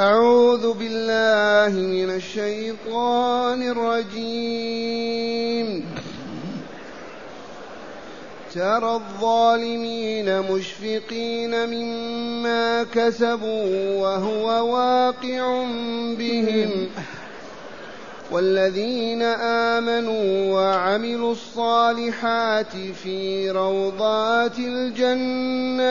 أعوذ بالله من الشيطان الرجيم. ترى الظالمين مشفقين مما كسبوا وهو واقع بهم. والذين آمنوا وعملوا الصالحات في روضات الجنات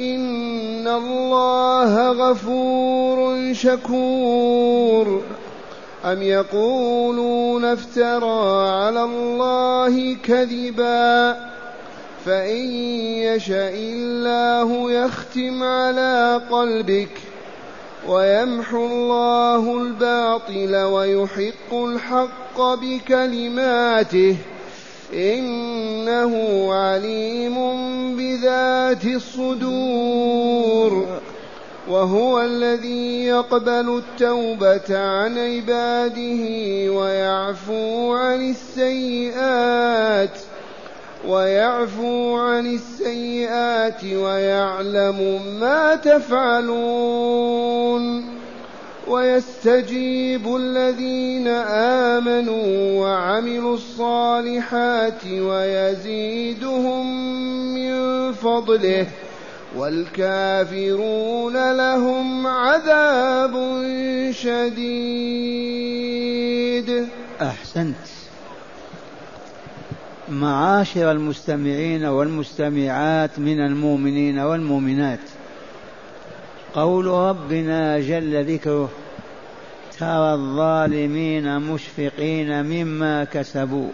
إن الله غفور شكور أم يقولون افترى على الله كذبا فإن يشأ الله يختم على قلبك ويمحو الله الباطل ويحق الحق بكلماته إنه عليم بذات الصدور. وهو الذي يقبل التوبة عن عباده ويعفو عن السيئات ويعفو عن السيئات ويعلم ما تفعلون. ويستجيب الذين آمنوا وعملوا الصالحات ويزيدهم من فضله والكافرون لهم عذاب شديد. أحسنت. معاشر المستمعين والمستمعات من المؤمنين والمؤمنات. قول ربنا جل ذكره ترى الظالمين مشفقين مما كسبوا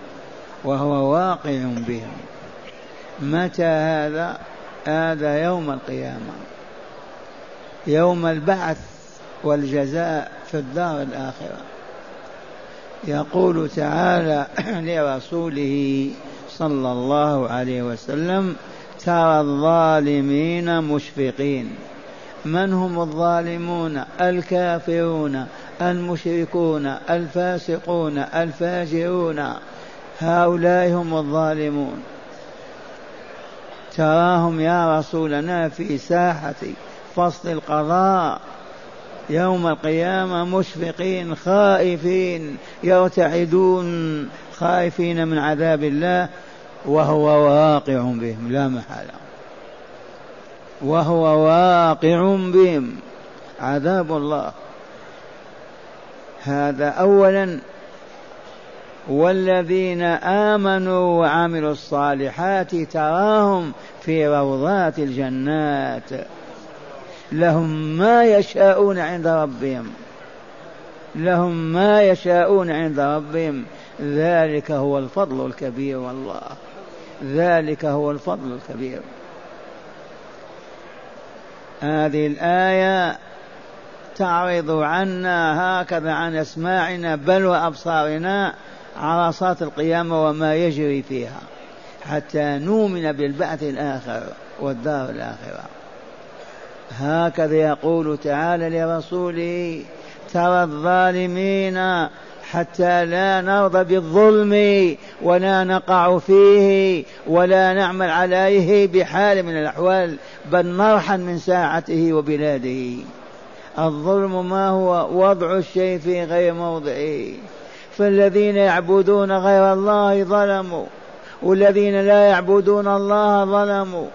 وهو واقع بهم. متى هذا؟ هذا يوم القيامة. يوم البعث والجزاء في الدار الآخرة. يقول تعالى لرسوله صلى الله عليه وسلم ترى الظالمين مشفقين. من هم الظالمون؟ الكافرون المشركون الفاسقون الفاجرون هؤلاء هم الظالمون. تراهم يا رسولنا في ساحة فصل القضاء. يوم القيامة مشفقين خائفين يرتعدون خائفين من عذاب الله وهو واقع بهم لا محالة. وهو واقع بهم. عذاب الله. هذا أولا. والذين آمنوا وعملوا الصالحات تراهم في روضات الجنات. لهم ما يشاءون عند ربهم. لهم ما يشاءون عند ربهم. ذلك هو الفضل الكبير والله. ذلك هو الفضل الكبير. هذه الآية تعرض عنا هكذا عن أسماعنا بل وأبصارنا عرصات القيامة وما يجري فيها حتى نؤمن بالبعث الآخر والدار الآخرة. هكذا يقول تعالى لرسوله ترى الظالمين حتى لا نرضى بالظلم ولا نقع فيه ولا نعمل عليه بحال من الأحوال بل نرحل من ساعته وبلاده. الظلم ما هو؟ وضع الشيء في غير موضعه. فالذين يعبدون غير الله ظلموا. والذين لا يعبدون الله ظلموا.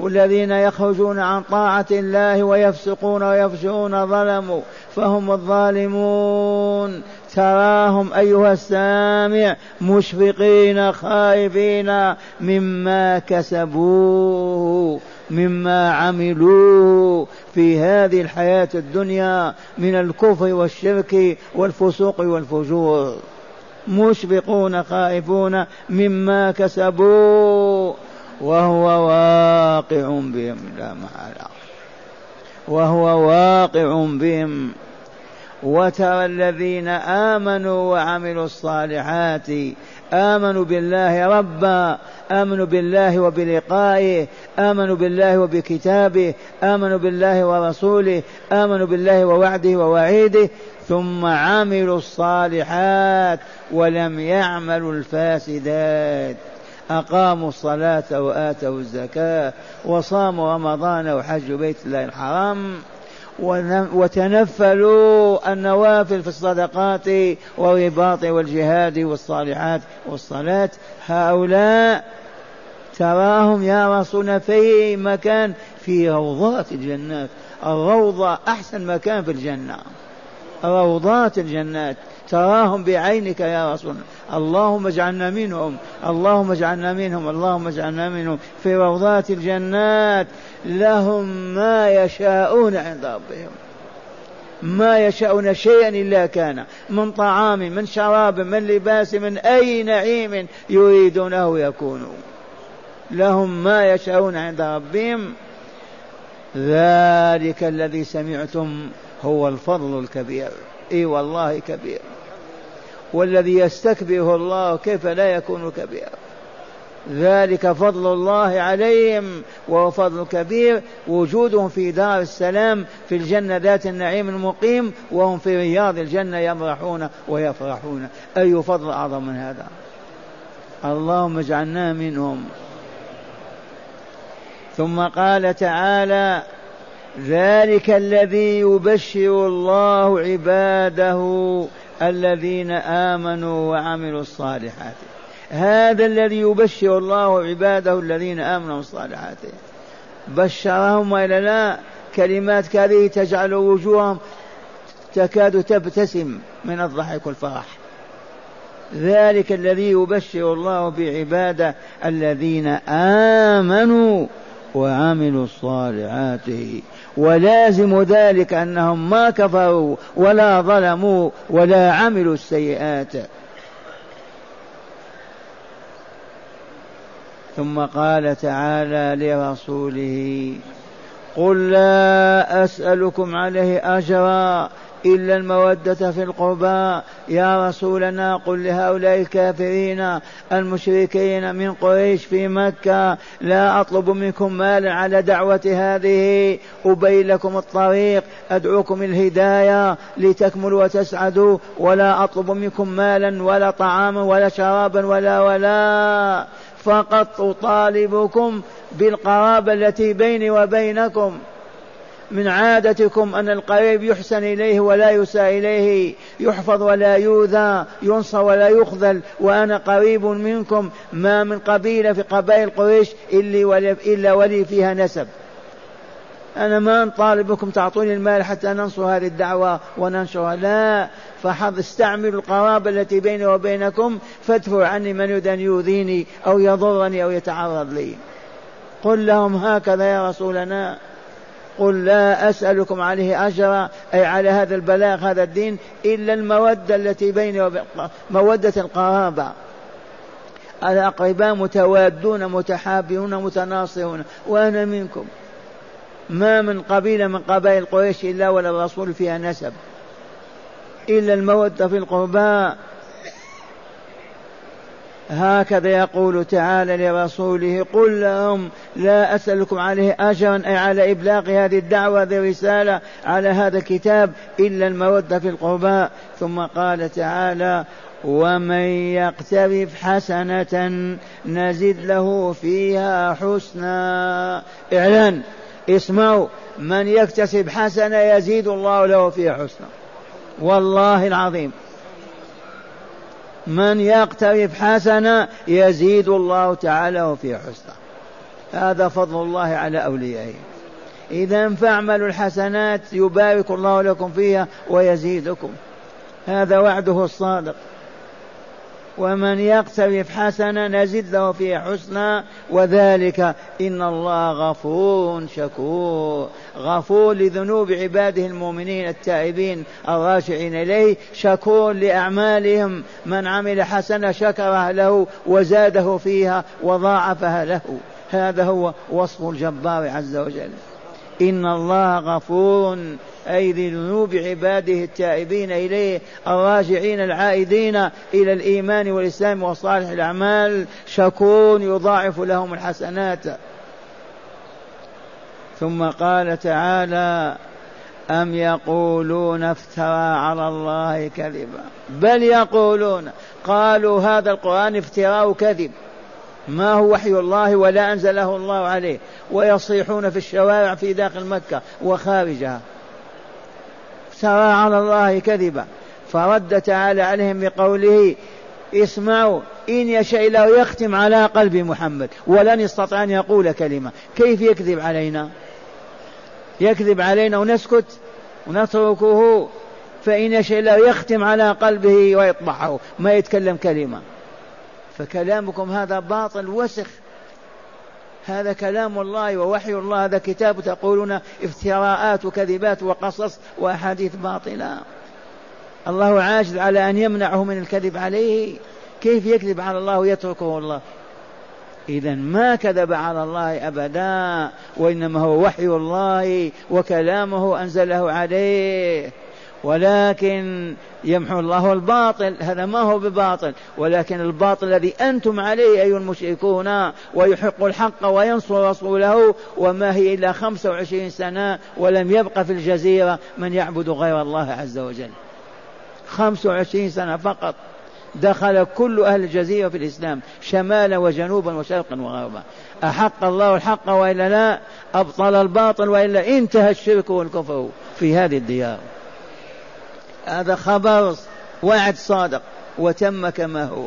والذين يخرجون عن طاعة الله ويفسقون ويفجرون ظلموا فهم الظالمون. تراهم أيها السامع مشفقين خائفين مما كسبوه مما عملوه في هذه الحياة الدنيا من الكفر والشرك والفسوق والفجور. مشفقون خائفون مما كسبوا. وهو واقع بهم لا محالة وهو واقع بهم. وترى الذين آمنوا وعملوا الصالحات آمنوا بالله ربا آمنوا بالله وبلقائه آمنوا بالله وبكتابه آمنوا بالله ورسوله آمنوا بالله ووعده ووعيده ثم عملوا الصالحات ولم يعملوا الفاسدات. أقاموا الصلاة وآتوا الزكاة وصاموا رمضان وحجوا بيت الله الحرام وتنفلوا النوافل في الصدقات والرباط والجهاد والصالحات والصلاة. هؤلاء تراهم يا رسولنا في مكان في روضات الجنات. الروضة أحسن مكان في الجنة. روضات الجنات. تراهم بعينك يا رسول اللهم اجعلنا منهم. اللهم اجعلنا منهم. اللهم اجعلنا منهم. في روضات الجنات لهم ما يشاءون عند ربهم. ما يشاءون شيئا إلا كان. من طعام من شراب من لباس من أي نعيم يريدونه يكون. لهم ما يشاءون عند ربهم. ذلك الذي سمعتم هو الفضل الكبير. إي والله كبير. والذي يستكبره الله كيف لا يكون كبيرا. ذلك فضل الله عليهم وهو فضل كبير. وجودهم في دار السلام في الجنة ذات النعيم المقيم وهم في رياض الجنة يمرحون ويفرحون. أي فضل أعظم من هذا؟ اللهم اجعلنا منهم. ثم قال تعالى ذلك الذي يبشر الله عباده الذين آمنوا وعملوا الصالحات. هذا الذي يبشر الله عباده الذين آمنوا الصالحات. بشرهم وإلا لا كلمات كهذه تجعل وجوههم تكاد تبتسم من الضحك والفرح. ذلك الذي يبشر الله بعباده الذين آمنوا وعملوا الصالحات. ولازم ذلك أنهم ما كفروا ولا ظلموا ولا عملوا السيئات. ثم قال تعالى لرسوله قل لا أسألكم عليه أجرا إلا المودة في القربى. يا رسولنا قل لهؤلاء الكافرين المشركين من قريش في مكة لا أطلب منكم مالا على دعوة هذه. أبين لكم الطريق أدعوكم الهداية لتكملوا وتسعدوا. ولا أطلب منكم مالا ولا طعاما ولا شرابا ولا ولا. فقط أطالبكم بالقرابة التي بيني وبينكم. من عادتكم أن القريب يحسن إليه ولا يساء إليه يحفظ ولا يؤذى ينصر ولا يخذل وأنا قريب منكم ما من قبيلة في قبائل قريش إلا ولي فيها نسب. أنا ما نطالبكم تعطوني المال حتى ننصر هذه الدعوة وننشرها لا. فحظ استعملوا القرابة التي بيني وبينكم فادفعوا عني من يريد أن يؤذيني أو يضرني أو يتعرض لي. قل لهم هكذا يا رسولنا. قل لا أسألكم عليه أجرا أي على هذا البلاغ هذا الدين إلا المودة التي بيني وبين مودة القرابة. الأقرباء متوادون متحابون متناصرون. وأنا منكم. ما من قبيلة من قبائل قريش إلا ولا الرسول فيها نسب. إلا المودة في القرباء. هكذا يقول تعالى لرسوله قل لهم لا أسألكم عليه أجرا أي على إبلاغ هذه الدعوة هذه الرسالة على هذا الكتاب إلا المودة في القرباء ثم قال تعالى ومن يقترف حسنة نزد له فيها حسنا. إعلان اسمعوا من يكتسب حسنة يزيد الله له فيها حسنا. والله العظيم. من يقترف حسنة يزيد الله تعالى في حسنة. هذا فضل الله على أوليائه. إذا فاعملوا الحسنات يبارك الله لكم فيها ويزيدكم. هذا وعده الصادق. ومن يقترف حسنا نزد له فيها حسنا. وذلك إن الله غفور شكور. غفور لذنوب عباده المؤمنين التائبين الراجعين إليه. شكور لأعمالهم. من عمل حسنة شكرها له وزاده فيها وضاعفها له. هذا هو وصف الجبار عز وجل. إن الله غفور أي لذنوب عباده التائبين إليه الراجعين العائدين إلى الإيمان والإسلام وصالح الأعمال. شكور يضاعف لهم الحسنات. ثم قال تعالى أم يقولون افترى على الله كذبا؟ بل يقولون قالوا هذا القرآن افتراء كذب. ما هو وحي الله ولا أنزله الله عليه. ويصيحون في الشوارع في داخل مكة وخارجها. افترى على الله كذبا. فرد تعالى عليهم بقوله اسمعوا إن يشاء الله يختم على قلب محمد ولن يستطيع أن يقول كلمة. كيف يكذب علينا؟ يكذب علينا ونسكت ونتركه. فإن يشاء الله يختم على قلبه ويطبعه. ما يتكلم كلمة. فكلامكم هذا باطل وسخ. هذا كلام الله ووحي الله هذا كتاب تقولون افتراءات وكذبات وقصص وأحاديث باطلة. الله عاجز على أن يمنعه من الكذب عليه. كيف يكذب على الله ويتركه الله؟ إذا ما كذب على الله أبدا وإنما هو وحي الله وكلامه أنزله عليه. ولكن يمحو الله الباطل هذا ما هو بباطل. ولكن الباطل الذي أنتم عليه أيها المشركون ويحق الحق وينصر رسوله وما هي إلا خمسة وعشرين سنة ولم يبق في الجزيرة من يعبد غير الله عز وجل. خمسة وعشرين سنة فقط دخل كل أهل الجزيرة في الإسلام شمالا وجنوبا وشرقا وغربا. أحق الله الحق وإلا لا أبطل الباطل وإلا انتهى الشرك والكفر في هذه الديار. هذا خبر وعد صادق وتم كما هو.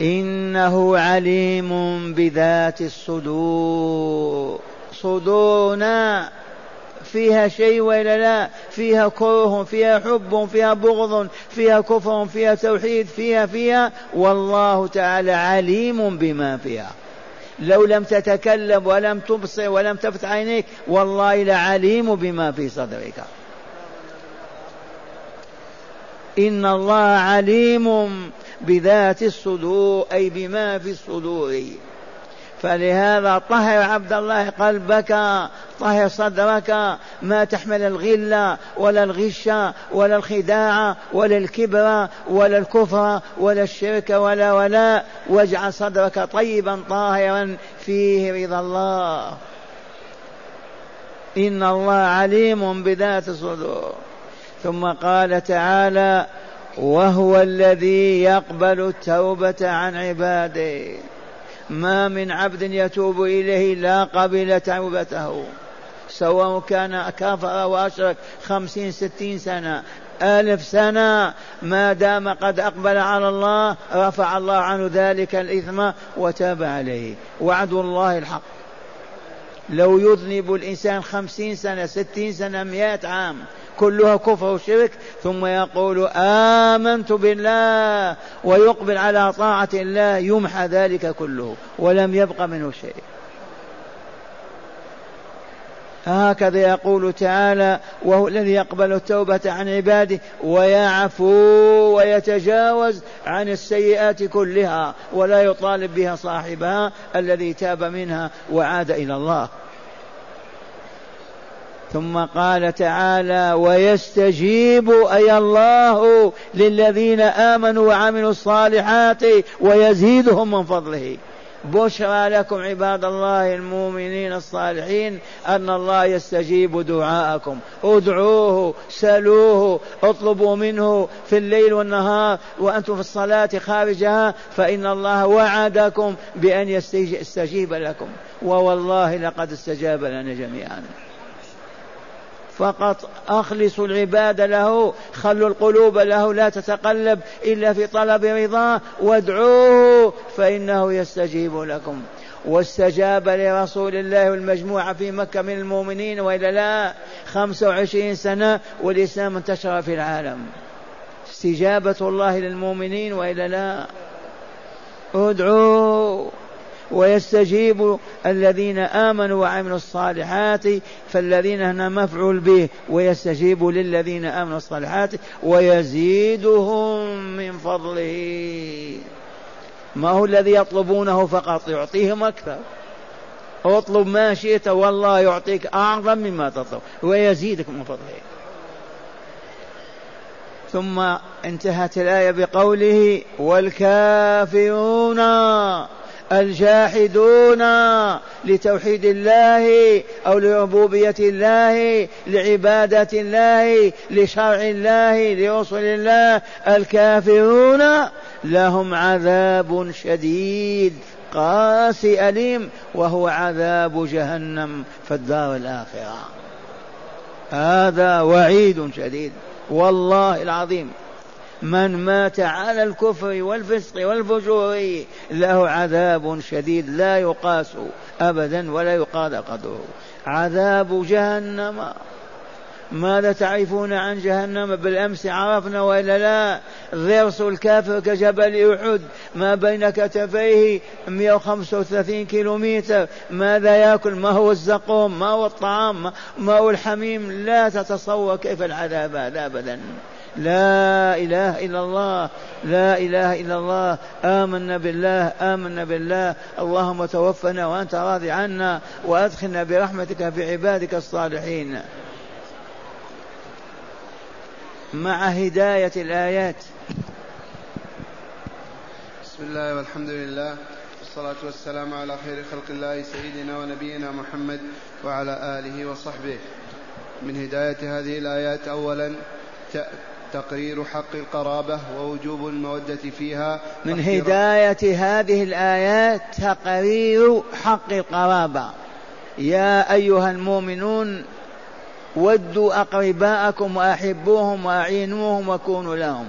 إنه عليم بذات الصدور. صدورنا فيها شيء ولا لا؟ فيها كره فيها حب فيها بغض فيها كفر فيها توحيد فيها فيها. والله تعالى عليم بما فيها. لو لم تتكلم ولم تبصر ولم تفتح عينيك والله لعليم بما في صدرك. إن الله عليم بذات الصدور أي بما في الصدور. فلهذا طهر عبد الله قلبك طهر صدرك. ما تحمل الغل ولا الغش ولا الخداع ولا الكبر ولا الكفر ولا الشرك ولا ولا واجعل صدرك طيبا طاهرا فيه رضا الله. إن الله عليم بذات الصدور. ثم قال تعالى وهو الذي يقبل التوبة عن عباده. ما من عبد يتوب إليه لا قبل توبته. سواء كان كفر وأشرك خمسين ستين سنة. ألف سنة ما دام قد أقبل على الله رفع الله عنه ذلك الإثم وتاب عليه. وعد الله الحق. لو يذنب الإنسان خمسين سنة ستين سنة مئة عام كلها كفر وشرك ثم يقول آمنت بالله ويقبل على طاعة الله يمحى ذلك كله ولم يبق منه شيء. هكذا يقول تعالى وهو الذي يقبل التوبة عن عباده ويعفو ويتجاوز عن السيئات كلها ولا يطالب بها صاحبها الذي تاب منها وعاد إلى الله. ثم قال تعالى ويستجيب أي الله للذين آمنوا وعملوا الصالحات ويزيدهم من فضله. بشرى لكم عباد الله المؤمنين الصالحين أن الله يستجيب دعاءكم. ادعوه سلوه اطلبوا منه في الليل والنهار وأنتم في الصلاة خارجها فإن الله وعدكم بأن يستجيب لكم. ووالله لقد استجاب لنا جميعا. فقط أخلصوا العبادة له خلوا القلوب له لا تتقلب إلا في طلب رضاه وادعوه فإنه يستجيب لكم. واستجاب لرسول الله والمجموعة في مكة من المؤمنين وإلا لا خمسة وعشرين سنة والإسلام انتشر في العالم. استجابة الله للمؤمنين وإلا لا. ادعوا ويستجيب الذين آمنوا وعملوا الصالحات فالذين هنا مفعول به ويستجيب للذين آمنوا الصالحات ويزيدهم من فضله. ما هو الذي يطلبونه فقط؟ يعطيهم أكثر. اطلب ما شئت والله يعطيك أعظم مما تطلب ويزيدك من فضله. ثم انتهت الآية بقوله والكافرون الجاحدون لتوحيد الله أو لربوبيه الله لعبادة الله لشرع الله لرسل الله. الكافرون لهم عذاب شديد قاسي أليم وهو عذاب جهنم في الدار الآخرة. هذا وعيد شديد والله العظيم. من مات على الكفر والفسق والفجور له عذاب شديد لا يقاس ابدا ولا يقال قدره. عذاب جهنم. ماذا تعرفون عن جهنم؟ بالأمس عرفنا وإلا لا. ضرس الكافر كجبل أحد. ما بين كتفيه 135 كيلومتر. ماذا يأكل؟ ما هو الزقوم؟ ما هو الطعام؟ ما هو الحميم؟ لا تتصور كيف العذاب هذا ابدا. لا إله إلا الله. لا إله إلا الله. آمنا بالله آمنا بالله. اللهم توفنا وأنت راضي عنا وأدخلنا برحمتك في عبادك الصالحين. مع هداية الآيات. بسم الله والحمد لله والصلاة والسلام على خير خلق الله سيدنا ونبينا محمد وعلى آله وصحبه. من هداية هذه الآيات أولا تقرير حق القرابة ووجوب المودة فيها. من هداية هذه الآيات تقرير حق القرابة. يا أيها المؤمنون ودوا أقرباءكم وأحبوهم وأعينوهم وكونوا لهم.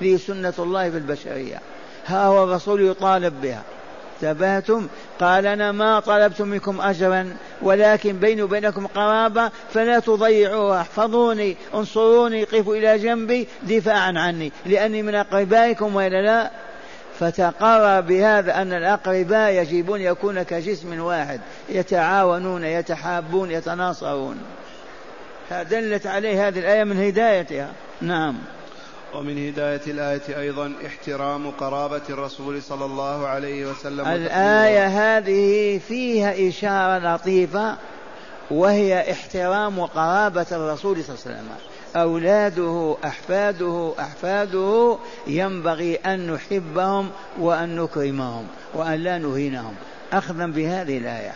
هذه سنة الله في البشرية. ها هو الرسول يطالب بها. انتبهتم؟ قال أنا ما طلبت منكم أجرا ولكن بيني وبينكم قرابة فلا تضيعوها. احفظوني انصروني قفوا إلى جنبي دفاعا عني لأني من أقربائكم وإلا لا. فتقرر بهذا أن الأقرباء يجب أن يكون كجسم واحد يتعاونون يتحابون يتناصرون. دلت عليه هذه الآية من هدايتها. نعم. ومن هداية الآية أيضا احترام قرابة الرسول صلى الله عليه وسلم الآية هذه فيها إشارة لطيفة وهي احترام قرابة الرسول صلى الله عليه وسلم. أولاده أحفاده أحفاده ينبغي أن نحبهم وأن نكرمهم وأن لا نهينهم. أخذا بهذه الآية.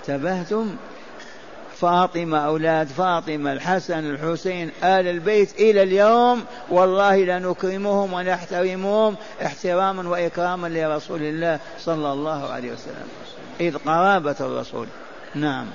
انتبهتم؟ فاطمة أولاد فاطمة الحسن الحسين آل البيت إلى اليوم والله لنكرمهم ونحترمهم احتراما وإكراما لرسول الله صلى الله عليه وسلم. إذ قرابة الرسول. نعم.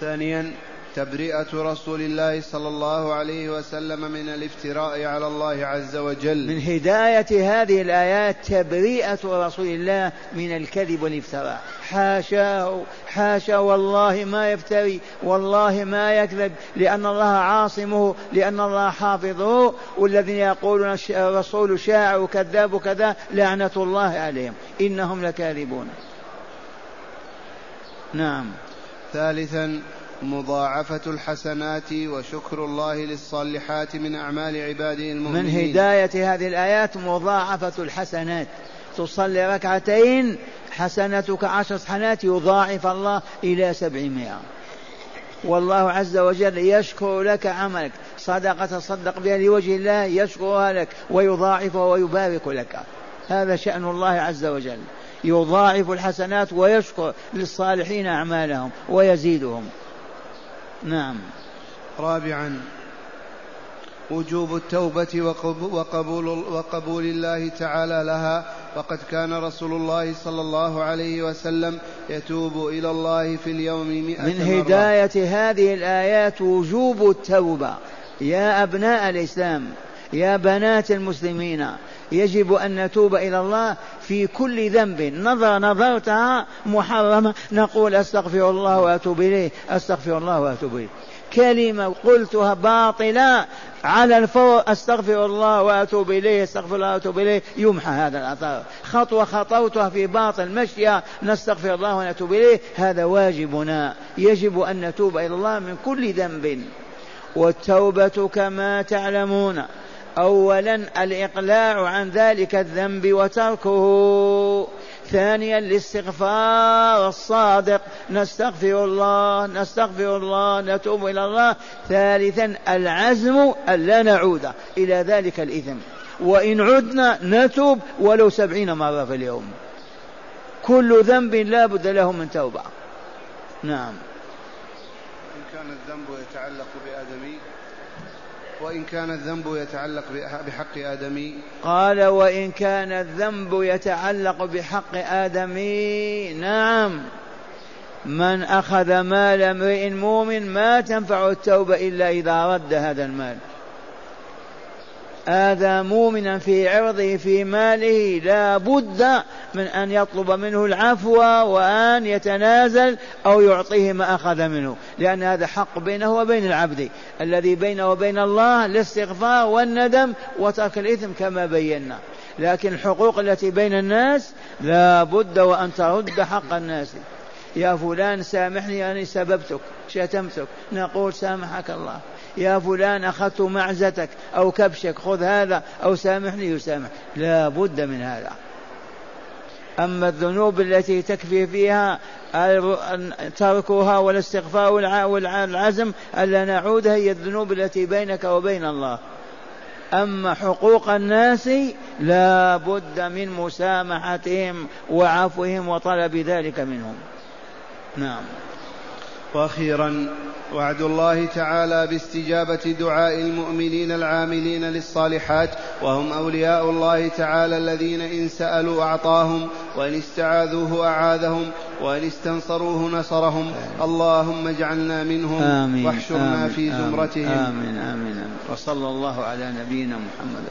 ثانيا تبرئة رسول الله صلى الله عليه وسلم من الافتراء على الله عز وجل. من هداية هذه الآيات تبرئة رسول الله من الكذب والافتراء. حاشاه حاشا والله ما يفتري والله ما يكذب لأن الله عاصمه لأن الله حافظه. والذين يقولون الرسول شاعر وكذاب وكذا لعنة الله عليهم. إنهم لكاذبون. نعم. ثالثا مضاعفة الحسنات وشكر الله للصالحات من أعمال عباده المؤمنين. من هداية هذه الآيات مضاعفة الحسنات. تصلي ركعتين حسنتك عشر حسنات يضاعف الله إلى سبعمائة. والله عز وجل يشكر لك عملك. صدقة تصدق بها لوجه الله يشكرها لك ويضاعفها ويبارك لك. هذا شأن الله عز وجل. يضاعف الحسنات ويشكر للصالحين أعمالهم ويزيدهم. نعم. رابعا وجوب التوبة وقبول, وقبول الله تعالى لها. وقد كان رسول الله صلى الله عليه وسلم يتوب إلى الله في اليوم مئة من هداية مرة. هذه الآيات وجوب التوبة. يا أبناء الإسلام يا بنات المسلمين يجب أن نتوب إلى الله في كل ذنب. نظر نظرتها محرمة. نقول أستغفر الله وأتوب إليه. أستغفر الله وأتوب إليه. كلمة قلتها باطلة. على الفور أستغفر الله وأتوب إليه. أستغفر الله وأتوب إليه. يمحى هذا الاثار خطوة خطوتها في باطل مشيا نستغفر الله ونتوب إليه. هذا واجبنا. يجب أن نتوب إلى الله من كل ذنب. والتوبة كما تعلمون. اولا الإقلاع عن ذلك الذنب وتركه ثانيا الاستغفار الصادق. نستغفر الله نستغفر الله نتوب إلى الله. ثالثا العزم ألا نعود إلى ذلك الإثم. وإن عدنا نتوب ولو سبعين مرة في اليوم. كل ذنب لا بد له من توبة. نعم. إن كان الذنب يتعلق بآدمي وإن كان الذنب يتعلق بحق آدمي. قال وإن كان الذنب يتعلق بحق آدمي نعم. من أخذ مال امرئ مؤمن ما تنفع التوبة إلا إذا رد هذا المال. آذى مؤمنا في عرضه في ماله لا بد من أن يطلب منه العفو وأن يتنازل أو يعطيه ما أخذ منه لأن هذا حق بينه وبين العبد. الذي بينه وبين الله الاستغفار والندم وترك الإثم كما بينا. لكن الحقوق التي بين الناس لا بد وأن ترد حق الناس. يا فلان سامحني أني سببتك شتمتك نقول سامحك الله. يا فلان أخذت معزتك أو كبشك خذ هذا أو سامحني يسامح. لا بد من هذا. أما الذنوب التي تكفي فيها تركها والاستغفار والعزم ألا نعود هي الذنوب التي بينك وبين الله. أما حقوق الناس لا بد من مسامحتهم وعفوهم وطلب ذلك منهم. نعم. وأخيرا وعد الله تعالى باستجابة دعاء المؤمنين العاملين للصالحات وهم أولياء الله تعالى الذين إن سألوا أعطاهم وإن استعاذوه أعاذهم وإن استنصروه نصرهم. اللهم اجعلنا منهم آمين واحشرنا آمين في زمرتهم. آمين آمين, آمين, آمين. وصلى الله على نبينا محمد.